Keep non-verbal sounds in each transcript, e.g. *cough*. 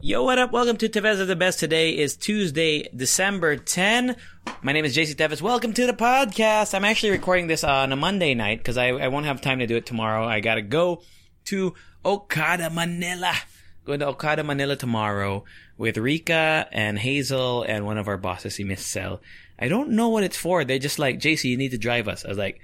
Yo, what up? Welcome to Tevez of the Best. Today is Tuesday, December 10. My name is JC Tevez. Welcome to the podcast. I'm actually recording this on a Monday night because I, I won't have time to do it tomorrow. I gotta go to Okada, Manila. Going to Okada, Manila tomorrow with Rika and Hazel and one of our bosses, Miss Cell. I don't know what it's for. They're just like, JC, you need to drive us. I was like,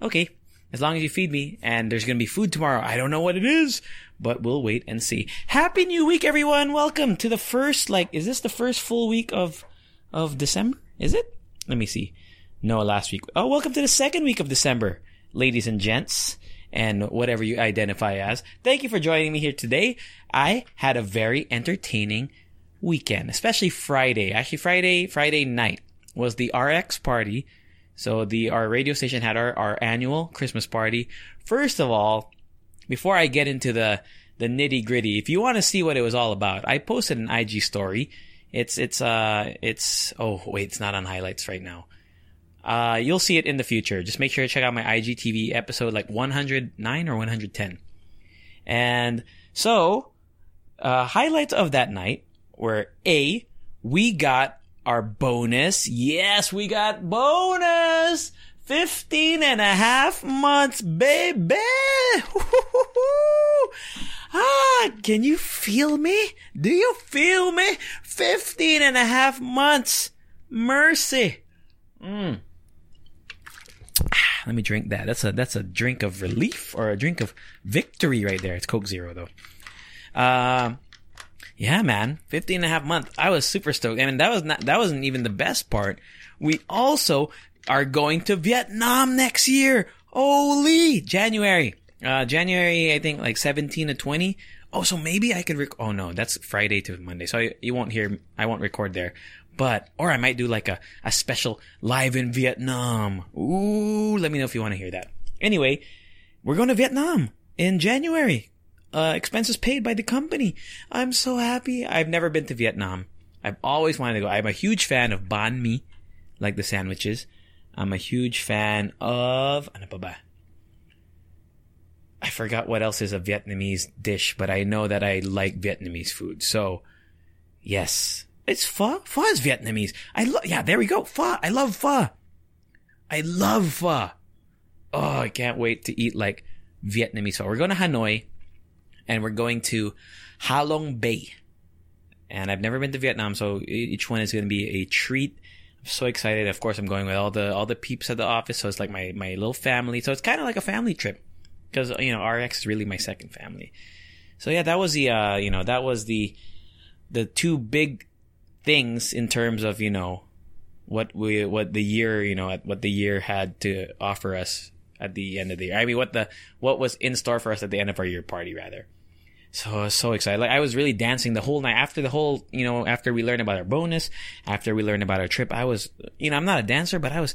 okay, as long as you feed me and there's gonna be food tomorrow. I don't know what it is, but we'll wait and see. Happy New Week, everyone! Welcome to the first, like, is this the first full week of, of December? Is it? Let me see. No, last week. Oh, welcome to the second week of December, ladies and gents, and whatever you identify as. Thank you for joining me here today. I had a very entertaining weekend, especially Friday. Actually, Friday, Friday night was the RX party. So the our radio station had our, our annual Christmas party. First of all, before I get into the the nitty gritty, if you want to see what it was all about, I posted an IG story. It's it's uh it's oh wait, it's not on highlights right now. Uh, you'll see it in the future. Just make sure to check out my IGTV episode like 109 or 110. And so, uh, highlights of that night were A, we got our bonus. Yes, we got bonus! 15 and a half months, baby! *laughs* ah, can you feel me? Do you feel me? 15 and a half months! Mercy! Mm. Let me drink that. That's a that's a drink of relief or a drink of victory right there. It's Coke Zero though. Um, yeah, man, 15 and a half months. I was super stoked. I mean, that was not that wasn't even the best part. We also are going to Vietnam next year. Holy January. Uh, January, I think like 17 to 20. Oh, so maybe I could rec- Oh no, that's Friday to Monday. So I, you won't hear, I won't record there. But, or I might do like a, a special live in Vietnam. Ooh, let me know if you want to hear that. Anyway, we're going to Vietnam in January. Uh, expenses paid by the company. I'm so happy. I've never been to Vietnam. I've always wanted to go. I'm a huge fan of banh mi, like the sandwiches. I'm a huge fan of, ano ba? I forgot what else is a Vietnamese dish, but I know that I like Vietnamese food. So, yes, it's pho. Pho is Vietnamese. I love. Yeah, there we go. Pho. I love pho. I love pho. Oh, I can't wait to eat like Vietnamese pho. We're going to Hanoi, and we're going to Ha Long Bay. And I've never been to Vietnam, so each one is going to be a treat. I'm so excited. Of course, I'm going with all the all the peeps at the office, so it's like my my little family. So it's kind of like a family trip because you know RX is really my second family. So yeah, that was the uh, you know that was the the two big things in terms of you know what we what the year you know what the year had to offer us at the end of the year. I mean, what the what was in store for us at the end of our year party rather. So I was so excited. Like I was really dancing the whole night after the whole, you know, after we learned about our bonus, after we learned about our trip. I was, you know, I'm not a dancer, but I was,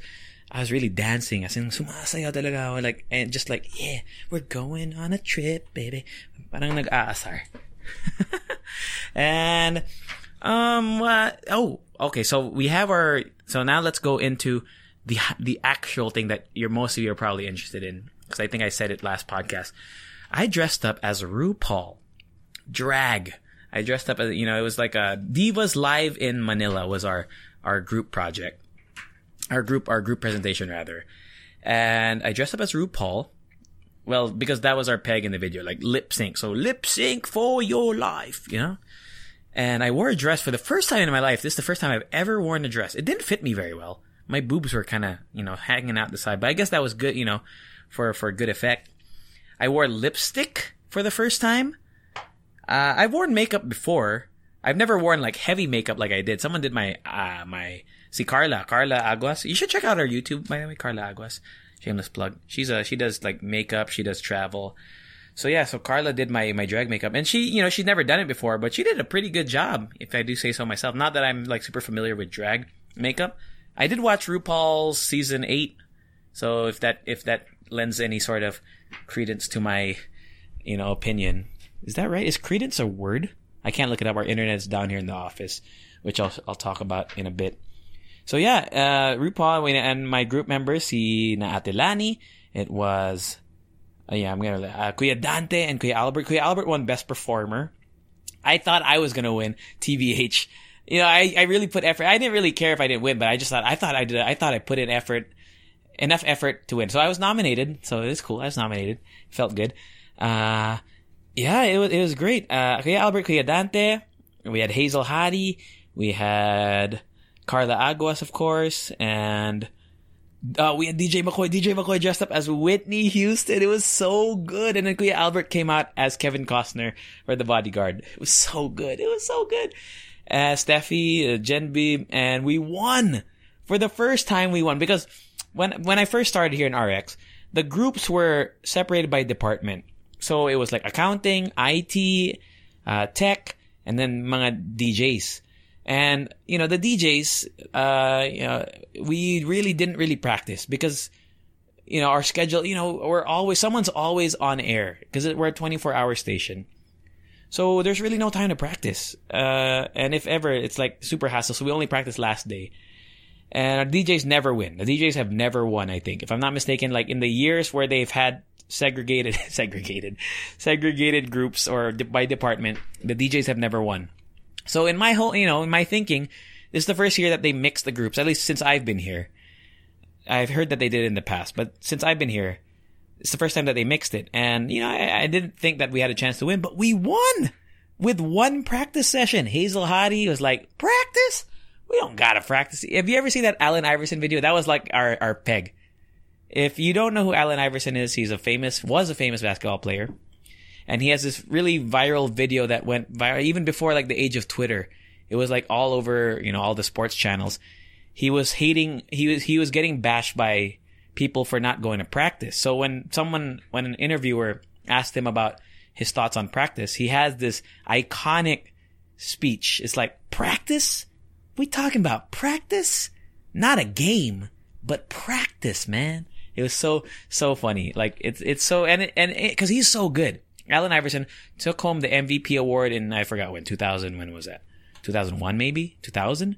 I was really dancing. As in, sumasayaw talaga. Like, and just like, yeah, we're going on a trip, baby. Parang nag-aasar. *laughs* and, um, uh, oh, okay. So we have our, so now let's go into the, the actual thing that you're, most of you are probably interested in. Cause I think I said it last podcast. I dressed up as RuPaul. Drag. I dressed up as, you know, it was like a Divas Live in Manila was our, our group project. Our group, our group presentation rather. And I dressed up as RuPaul. Well, because that was our peg in the video, like lip sync. So lip sync for your life, you know? And I wore a dress for the first time in my life. This is the first time I've ever worn a dress. It didn't fit me very well. My boobs were kind of, you know, hanging out the side, but I guess that was good, you know, for, for good effect. I wore lipstick for the first time. Uh, I've worn makeup before. I've never worn like heavy makeup like I did. Someone did my, uh, my, see Carla, Carla Aguas. You should check out her YouTube, by the way, Carla Aguas. Shameless plug. She's a, she does like makeup, she does travel. So yeah, so Carla did my my drag makeup, and she, you know, she'd never done it before, but she did a pretty good job, if I do say so myself. Not that I'm like super familiar with drag makeup. I did watch RuPaul's season eight, so if that if that lends any sort of credence to my, you know, opinion, is that right? Is credence a word? I can't look it up. Our internet's down here in the office, which I'll I'll talk about in a bit. So yeah, uh, RuPaul and my group members, si na it was uh, yeah, I'm gonna uh, Kuya Dante and Kuya Albert. Kuya Albert won Best Performer. I thought I was gonna win TBH. You know, I, I really put effort. I didn't really care if I didn't win, but I just thought I thought I did. I thought I put in effort, enough effort to win. So I was nominated. So it was cool. I was nominated. Felt good. Uh, yeah, it was it was great. Uh, Kuya Albert, Kuya Dante. We had Hazel Hadi. We had Carla Aguas, of course, and uh, we had DJ McCoy. DJ McCoy dressed up as Whitney Houston. It was so good. And then Kuya Albert came out as Kevin Costner for the bodyguard. It was so good. It was so good. Uh, Steffi, uh, Genby, and we won. For the first time we won. Because when, when I first started here in RX, the groups were separated by department. So it was like accounting, IT, uh, tech, and then mga DJs. And, you know, the DJs, uh, you know, we really didn't really practice because, you know, our schedule, you know, we're always, someone's always on air because we're a 24 hour station. So there's really no time to practice. Uh, and if ever, it's like super hassle. So we only practice last day. And our DJs never win. The DJs have never won, I think. If I'm not mistaken, like in the years where they've had segregated, *laughs* segregated, segregated groups or by department, the DJs have never won. So in my whole, you know, in my thinking, this is the first year that they mixed the groups, at least since I've been here. I've heard that they did in the past, but since I've been here, it's the first time that they mixed it. And, you know, I, I didn't think that we had a chance to win, but we won with one practice session. Hazel Hadi was like, practice? We don't gotta practice. Have you ever seen that Allen Iverson video? That was like our, our peg. If you don't know who Allen Iverson is, he's a famous, was a famous basketball player and he has this really viral video that went viral even before like the age of Twitter. It was like all over, you know, all the sports channels. He was hating, he was, he was getting bashed by people for not going to practice. So when someone, when an interviewer asked him about his thoughts on practice, he has this iconic speech. It's like, practice? We talking about practice? Not a game, but practice, man. It was so, so funny. Like, it's, it's so, and, it, and, cause he's so good. Allen Iverson took home the MVP award in I forgot when 2000 when was that? 2001 maybe? 2000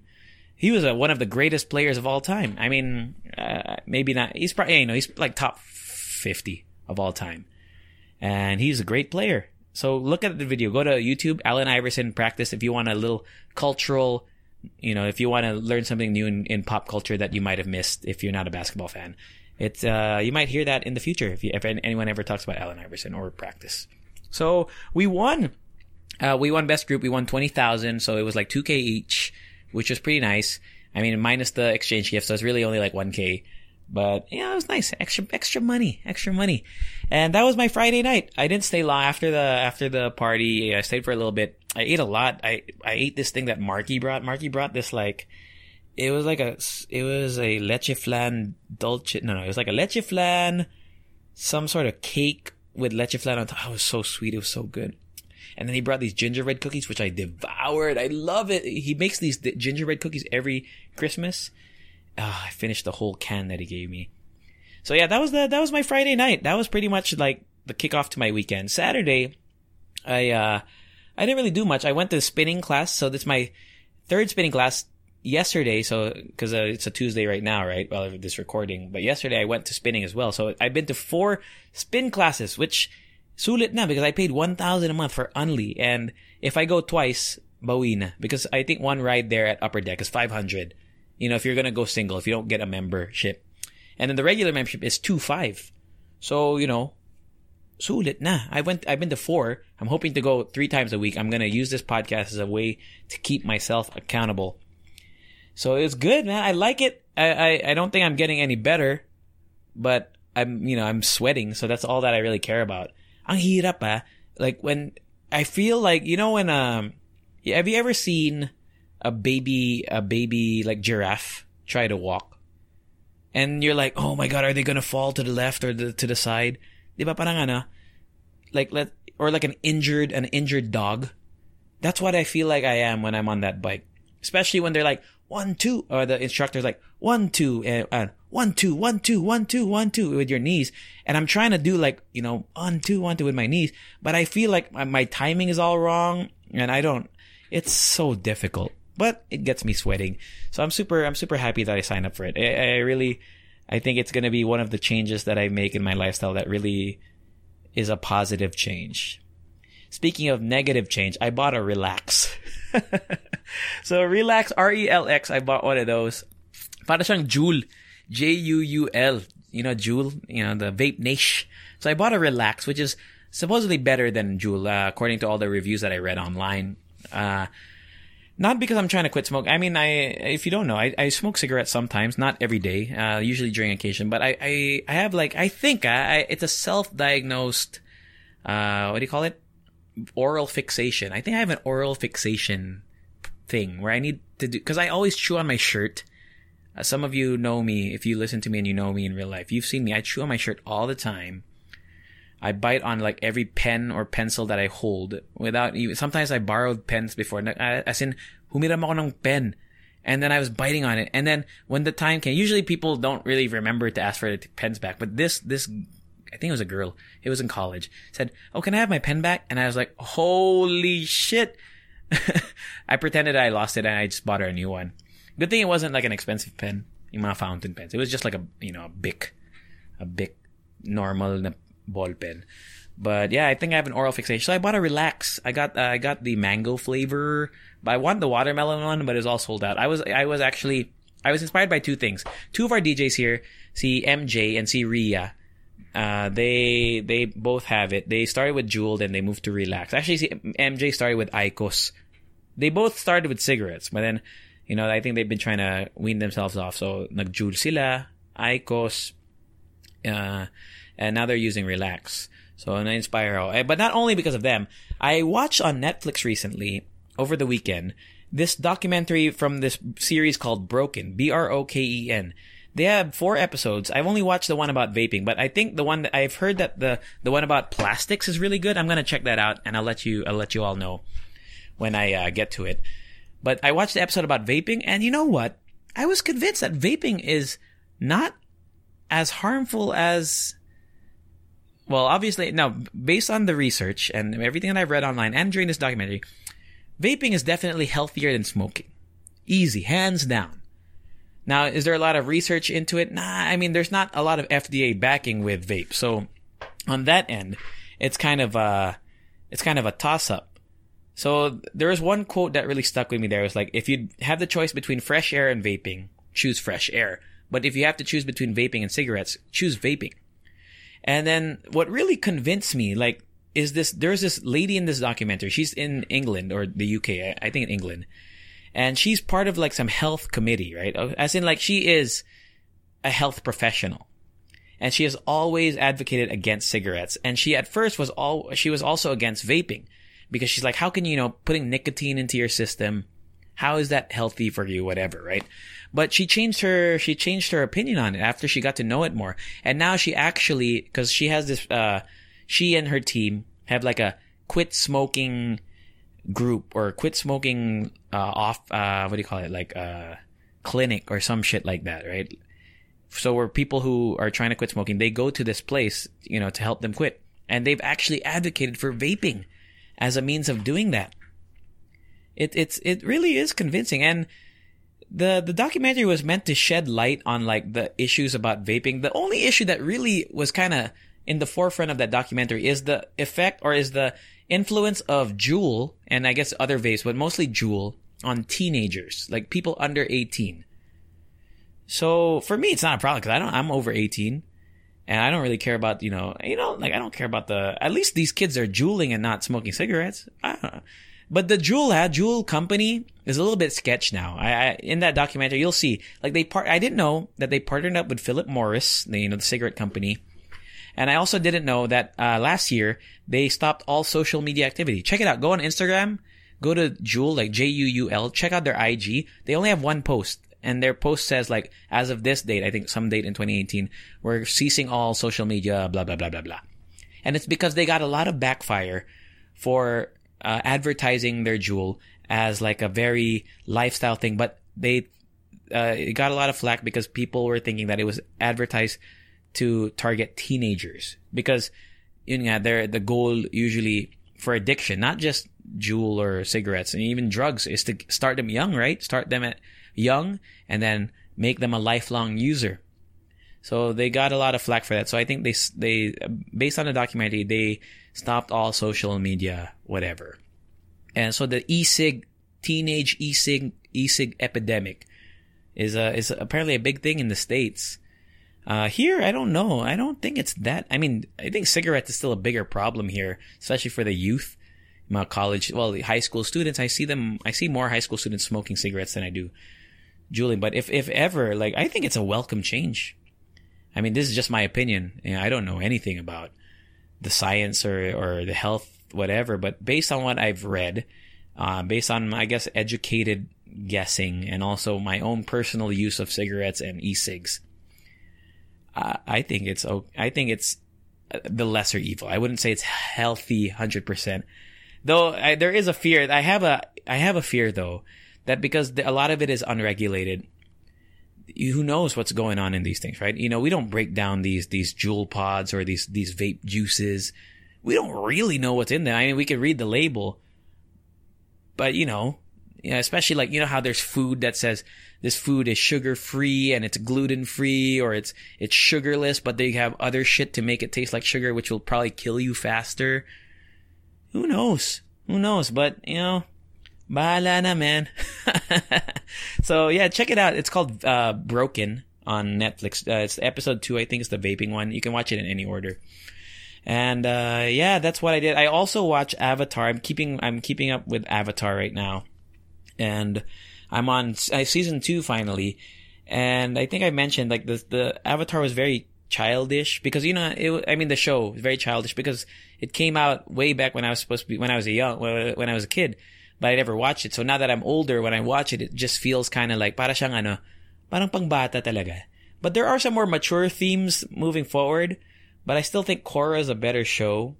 he was a, one of the greatest players of all time. I mean uh, maybe not he's probably you know he's like top 50 of all time. And he's a great player. So look at the video. Go to YouTube Allen Iverson practice if you want a little cultural you know if you want to learn something new in, in pop culture that you might have missed if you're not a basketball fan it's uh, you might hear that in the future if, you, if anyone ever talks about Allen Iverson or practice. So we won. Uh, we won best group. We won twenty thousand, so it was like two k each, which was pretty nice. I mean, minus the exchange gift, so it's really only like one k. But yeah, it was nice. Extra, extra money, extra money. And that was my Friday night. I didn't stay long after the after the party. I stayed for a little bit. I ate a lot. I I ate this thing that Marky brought. Marky brought this like it was like a it was a leche flan dulce no no it was like a leche flan some sort of cake with leche flan on top. Oh, it was so sweet. It was so good. And then he brought these gingerbread cookies which i devoured. I love it. He makes these gingerbread cookies every christmas. Oh, i finished the whole can that he gave me. So yeah that was the that was my friday night. That was pretty much like the kickoff to my weekend. Saturday i uh i didn't really do much. I went to spinning class. So this my third spinning class yesterday, so because uh, it's a Tuesday right now, right? Well, this recording, but yesterday I went to spinning as well. So I've been to four spin classes, which sulit na because I paid one thousand a month for Unli, and if I go twice, bawina because I think one ride there at Upper Deck is five hundred. You know, if you're gonna go single, if you don't get a membership, and then the regular membership is two five. So you know, sulit na. I went. I've been to four. I'm hoping to go three times a week. I'm gonna use this podcast as a way to keep myself accountable so it's good, man. I like it. I, I, I don't think I'm getting any better, but I'm, you know, I'm sweating. So that's all that I really care about. Ang hirap ah. Like when I feel like, you know, when, um, have you ever seen a baby, a baby like giraffe try to walk? And you're like, oh my God, are they going to fall to the left or the, to the side? Di ba parang ano? like let or like an injured an injured dog. That's what I feel like I am when I'm on that bike. Especially when they're like one two or the instructor's like one two and, and one two one two one two one two with your knees and I'm trying to do like you know one two one two with my knees but I feel like my, my timing is all wrong and I don't it's so difficult but it gets me sweating so I'm super I'm super happy that I signed up for it I, I really I think it's going to be one of the changes that I make in my lifestyle that really is a positive change. Speaking of negative change, I bought a Relax. *laughs* *laughs* so Relax, R-E-L-X, I bought one of those. Para siyang Juul. J-U-U-L. You know, Juul, you know, the vape niche. So I bought a Relax, which is supposedly better than Juul, uh, according to all the reviews that I read online. Uh, not because I'm trying to quit smoke. I mean, I if you don't know, I, I smoke cigarettes sometimes, not every day, uh, usually during occasion. But I, I, I have like I think I, I it's a self-diagnosed, uh, what do you call it? Oral fixation. I think I have an oral fixation thing where I need to do because I always chew on my shirt. Uh, some of you know me if you listen to me and you know me in real life. You've seen me. I chew on my shirt all the time. I bite on like every pen or pencil that I hold without even, sometimes I borrowed pens before, as in, humiram ako ng pen. And then I was biting on it. And then when the time came, usually people don't really remember to ask for the pens back, but this, this, I think it was a girl. It was in college. Said, "Oh, can I have my pen back?" And I was like, "Holy shit!" *laughs* I pretended I lost it and I just bought her a new one. Good thing it wasn't like an expensive pen, yung mga fountain pens. It was just like a you know a Bic, a Bic normal ball pen. But yeah, I think I have an oral fixation. So I bought a relax. I got uh, I got the mango flavor, but I want the watermelon one, but it's all sold out. I was I was actually I was inspired by two things. Two of our DJs here, see MJ and see Ria. Uh, they they both have it. They started with Juul, then they moved to Relax. Actually, see, MJ started with IQOS. They both started with cigarettes, but then, you know, I think they've been trying to wean themselves off. So, nag-Juul sila, IQOS, uh, and now they're using Relax. So na inspire ako. Eh, but not only because of them. I watched on Netflix recently over the weekend this documentary from this series called Broken, B R O K E N. They have four episodes. I've only watched the one about vaping, but I think the one that I've heard that the the one about plastics is really good. I'm gonna check that out, and I'll let you I'll let you all know when I uh, get to it. But I watched the episode about vaping, and you know what? I was convinced that vaping is not as harmful as well, obviously, now, based on the research and everything that I've read online and during this documentary, vaping is definitely healthier than smoking. Easy, hands down. Now, is there a lot of research into it? Nah, I mean, there's not a lot of FDA backing with vape. So, on that end, it's kind of a, it's kind of a toss up. So, there was one quote that really stuck with me there. It was like, if you have the choice between fresh air and vaping, choose fresh air. But if you have to choose between vaping and cigarettes, choose vaping. And then what really convinced me, like, is this, there's this lady in this documentary. She's in England or the UK, I think in England. And she's part of like some health committee, right? As in like she is a health professional. And she has always advocated against cigarettes. And she at first was all, she was also against vaping because she's like, how can you, you know, putting nicotine into your system, how is that healthy for you, whatever, right? But she changed her, she changed her opinion on it after she got to know it more. And now she actually, cause she has this, uh, she and her team have like a quit smoking group or quit smoking, uh, off, uh, what do you call it? Like, uh, clinic or some shit like that, right? So where people who are trying to quit smoking, they go to this place, you know, to help them quit. And they've actually advocated for vaping as a means of doing that. It, it's, it really is convincing. And, the the documentary was meant to shed light on like the issues about vaping. The only issue that really was kind of in the forefront of that documentary is the effect or is the influence of Juul and I guess other vapes, but mostly Juul on teenagers, like people under 18. So for me, it's not a problem because I don't, I'm over 18 and I don't really care about, you know, you know, like I don't care about the, at least these kids are juuling and not smoking cigarettes. But the Juul, uh, Juul company is a little bit sketch now. I, I, in that documentary, you'll see, like they part, I didn't know that they partnered up with Philip Morris, the, you know, the cigarette company. And I also didn't know that, uh, last year, they stopped all social media activity. Check it out. Go on Instagram, go to Juul, like J-U-U-L, check out their IG. They only have one post. And their post says like, as of this date, I think some date in 2018, we're ceasing all social media, blah, blah, blah, blah, blah. and it's because they got a lot of backfire for uh, advertising their Juul as like a very lifestyle thing, but they uh, it got a lot of flack because people were thinking that it was advertised to target teenagers because yun nga, they're, the goal usually for addiction, not just Juul or cigarettes and even drugs is to start them young, right? Start them at young and then make them a lifelong user. So they got a lot of flack for that. So I think they, they, based on the documentary, they stopped all social media, whatever. And so the e-cig, teenage e-cig, e-cig epidemic is a, is apparently a big thing in the States. Uh, here, I don't know. I don't think it's that. I mean, I think cigarettes is still a bigger problem here, especially for the youth. My college, well, the high school students, I see them, I see more high school students smoking cigarettes than I do juuling. But if, if ever, like, I think it's a welcome change. I mean, this is just my opinion. You know, I don't know anything about the science or, or the health, whatever, but based on what I've read, uh, based on, I guess, educated guessing and also my own personal use of cigarettes and e-cigs, I think it's I think it's uh, the lesser evil. I wouldn't say it's healthy hundred percent. Though I, there is a fear. I have a I have a fear though that because the, a lot of it is unregulated. Who knows what's going on in these things, right? You know, we don't break down these these Juul pods or these these vape juices. We don't really know what's in there. I mean, we can read the label, but you know, especially like you know how there's food that says this food is sugar free and it's gluten free or it's it's sugarless, but they have other shit to make it taste like sugar, which will probably kill you faster. Who knows? Who knows? But you know, bahala na man. *laughs* so yeah, check it out. It's called uh, Broken on Netflix. Uh, it's episode two, I think, it's the vaping one. You can watch it in any order. And uh, yeah, that's what I did. I also watch Avatar. I'm keeping I'm keeping up with Avatar right now, and I'm on uh, season two finally, and I think I mentioned like the the Avatar was very childish because you know it. I mean the show was very childish because it came out way back when I was supposed to be when I was a young when I was a kid, but I never watched it. So now that I'm older, when I watch it, it just feels kind of like para siyang ano, parang pangbata talaga. But there are some more mature themes moving forward. But I still think Korra is a better show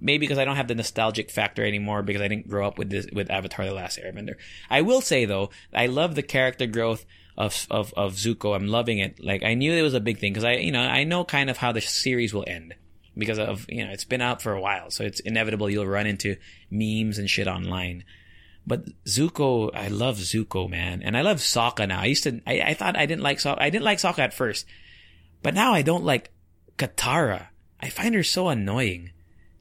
maybe because I don't have the nostalgic factor anymore because I didn't grow up with this with Avatar: The Last Airbender. I will say though, I love the character growth of of of Zuko. I'm loving it. Like I knew it was a big thing because I you know I know kind of how the series will end because of you know it's been out for a while, so it's inevitable you'll run into memes and shit online. But Zuko, I love Zuko, man, and I love Sokka now. I used to, I, I thought I didn't like Sokka. I didn't like Sokka at first, but now I don't like Katara. I find her so annoying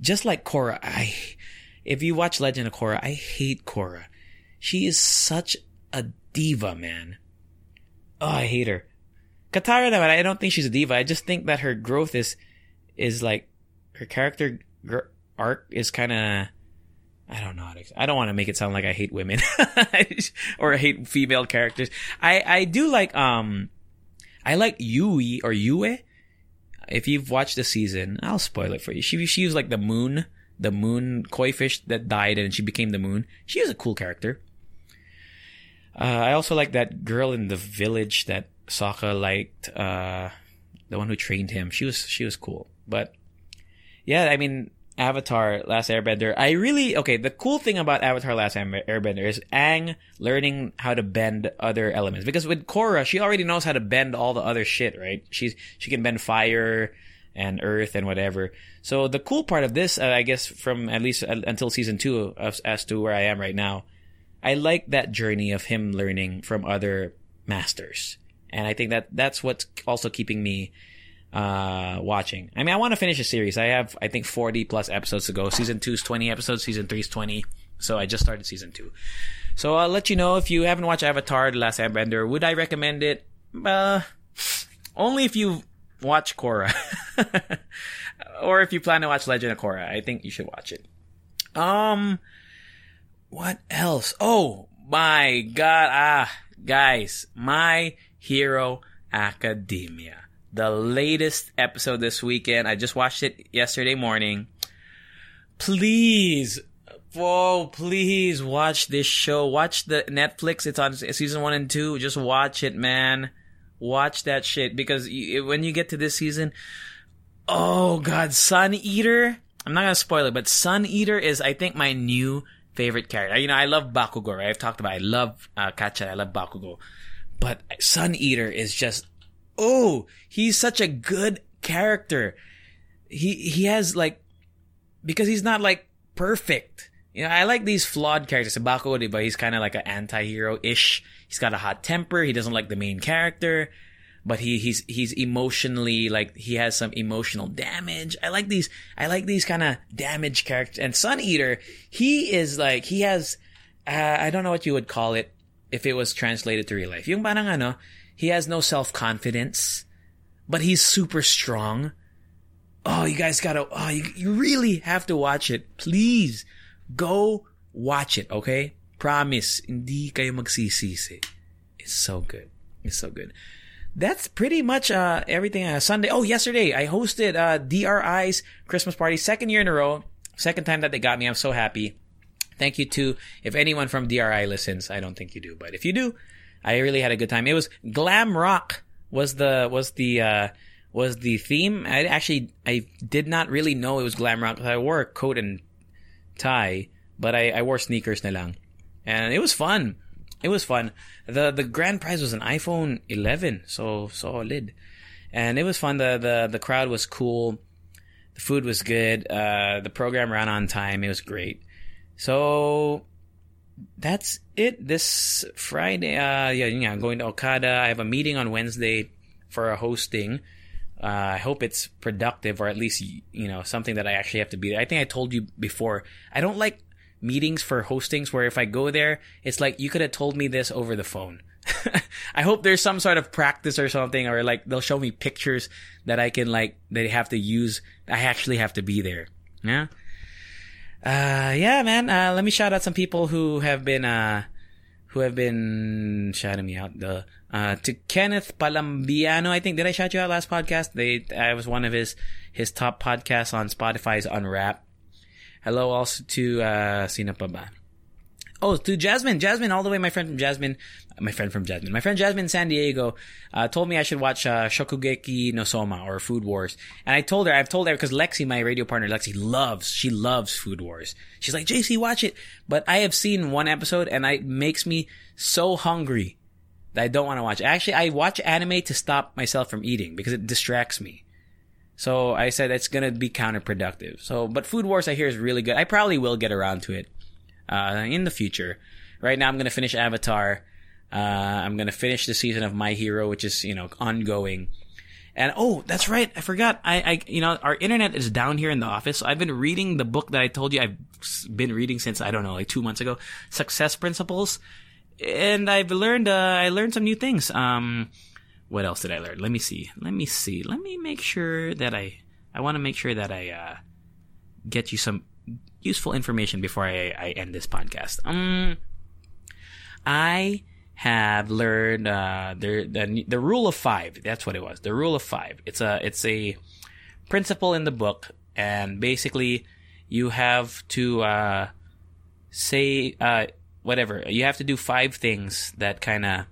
just like Korra, I, if you watch Legend of Korra, I hate Korra. She is such a diva, man. Oh, I hate her. Katara, though, I don't think she's a diva. I just think that her growth is, is like, her character arc is kind of, I don't know. I don't want to make it sound like I hate women *laughs* or I hate female characters. I, I do like, um, I like Yui or Yue if you've watched the season, I'll spoil it for you. She she was like the moon, the moon koi fish that died and she became the moon. She was a cool character. Uh, I also like that girl in the village that Sokka liked. Uh, the one who trained him. She was she was cool. But yeah, I mean, Avatar Last Airbender. I really okay. The cool thing about Avatar Last Airbender is Aang learning how to bend other elements because with Korra, she already knows how to bend all the other shit, right? She's she can bend fire and earth and whatever. So the cool part of this, uh, I guess, from at least uh, until season two, as to where I am right now, I like that journey of him learning from other masters, and I think that that's what's also keeping me uh, watching. I mean, I want to finish a series. I have, I think, 40 plus episodes to go. Season two is 20 episodes. Season three is 20. So I just started season two. So I'll let you know if you haven't watched Avatar: The Last Airbender. Would I recommend it? Uh, only if you watch Korra, *laughs* or if you plan to watch Legend of Korra. I think you should watch it. Um, what else? Oh my god! Ah, guys, My Hero Academia the latest episode this weekend. I just watched it yesterday morning. Please, whoa, please watch this show. Watch the Netflix. It's on season one and two. Just watch it, man. Watch that shit because you, when you get to this season, Oh God, Sun Eater. I'm not gonna spoil it, but Sun Eater is, I think, my new favorite character. You know, I love Bakugo, right? I've talked about. It. I love uh, Kacha. I love Bakugo, but Sun Eater is just. Oh, he's such a good character. He he has like because he's not like perfect. You know, I like these flawed characters. Bakugo, but he's kind of like an anti-hero ish. He's got a hot temper. He doesn't like the main character but he he's he's emotionally like he has some emotional damage. I like these I like these kind of damaged characters. And Sun Eater, he is like he has uh, I don't know what you would call it if it was translated to real life. Yung parang ano, he has no self-confidence, but he's super strong. Oh, you guys gotta, oh, you, you really have to watch it. Please go watch it, okay? Promise, hindi kayo magsisisi. It's so good. It's so good that's pretty much uh, everything. Uh, Sunday. Oh, yesterday I hosted uh, DRI's Christmas party, second year in a row, second time that they got me. I'm so happy. Thank you to if anyone from DRI listens. I don't think you do, but if you do, I really had a good time. It was glam rock was the was the uh, was the theme. I actually I did not really know it was glam rock. I wore a coat and tie, but I, I wore sneakers na lang, and it was fun. It was fun. the The grand prize was an iPhone 11, so solid, and it was fun. the the The crowd was cool. The food was good. Uh, the program ran on time. It was great. So that's it. This Friday, uh, yeah, yeah, I'm going to Okada. I have a meeting on Wednesday for a hosting. Uh, I hope it's productive or at least, you know, something that I actually have to be there. I think I told you before, I don't like meetings for hostings where if I go there, it's like you could have told me this over the phone. *laughs* I hope there's some sort of practice or something, or like they'll show me pictures that I can like they have to use. I actually have to be there. Yeah. Uh, yeah, man. Uh, let me shout out some people who have been uh, who have been shouting me out. The uh, to Kenneth Palambiano, I think did I shout you out last podcast? They I was one of his his top podcasts on Spotify's Unwrap. Hello also to, uh, sino pa? Oh, to Jasmine. Jasmine, all the way, my friend from Jasmine, my friend from Jasmine, my friend Jasmine San Diego, uh, told me I should watch, uh, Shokugeki no Soma or Food Wars. And I told her, I've told her because Lexi, my radio partner, Lexi loves, she loves Food Wars. She's like, JC, watch it. But I have seen one episode and it makes me so hungry that I don't want to watch. Actually, I watch anime to stop myself from eating because it distracts me. So I said it's gonna be counterproductive. So, but Food Wars I hear is really good. I probably will get around to it uh, in the future. Right now, I'm gonna finish Avatar. Uh, I'm gonna finish the season of My Hero, which is you know ongoing. And oh, that's right, I forgot. I, I, you know, our internet is down here in the office. So I've been reading the book that I told you I've been reading since I don't know, like two months ago, Success Principles, and I've learned, uh, I learned some new things. Um, what else did I learn? Let me see. Let me see. Let me make sure that I I want to make sure that I uh, get you some useful information before I, I end this podcast. Um, I have learned uh, the, the the rule of five. That's what it was. The rule of five. It's a it's a principle in the book, and basically you have to uh, say uh, whatever. You have to do five things that kind of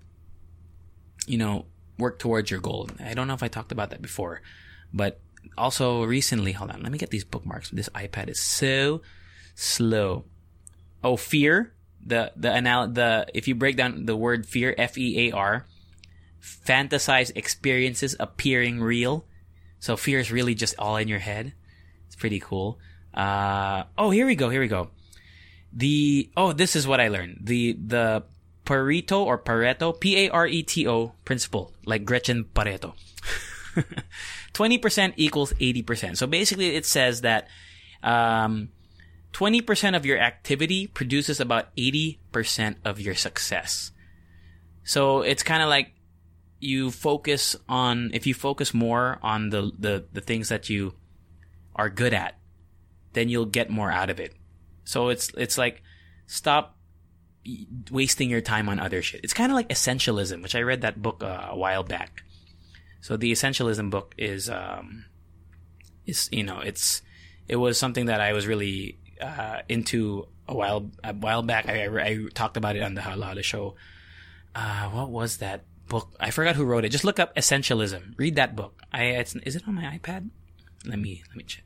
you know work towards your goal. I don't know if I talked about that before, but also recently, hold on, let me get these bookmarks. This iPad is so slow. Oh, fear. The the anal the if you break down the word fear, F E A R, fantasize experiences appearing real. So fear is really just all in your head. It's pretty cool. Uh, oh, here we go. Here we go. The oh, this is what I learned. The the Pareto or Pareto, P-A-R-E-T-O principle, like Gretchen Barretto. *laughs* 20% equals 80%. So basically it says that, um, 20% of your activity produces about 80% of your success. So it's kind of like you focus on, if you focus more on the, the, the things that you are good at, then you'll get more out of it. So it's, it's like stop wasting your time on other shit. It's kind of like essentialism, which I read that book uh, a while back. So the essentialism book is, um, is you know, it's it was something that I was really uh, into a while a while back. I, I, I talked about it on the Hala show. Uh, what was that book? I forgot who wrote it. Just look up essentialism. Read that book. I is it on my iPad? let me let me check.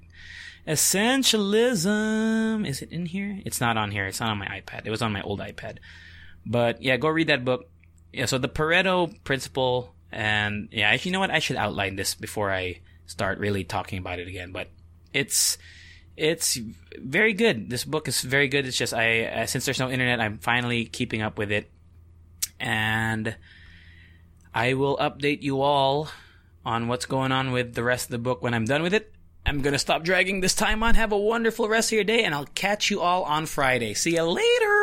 Essentialism. Is it in here? It's not on here. It's not on my iPad. It was on my old iPad. But yeah, go read that book. Yeah, so the Pareto principle and yeah, you know what? I should outline this before I start really talking about it again. But it's it's very good. This book is very good. It's just I uh, since there's no internet, I'm finally keeping up with it, and I will update you all on what's going on with the rest of the book when I'm done with it. I'm gonna stop dragging this time on. Have a wonderful rest of your day, and I'll catch you all on Friday. See you later.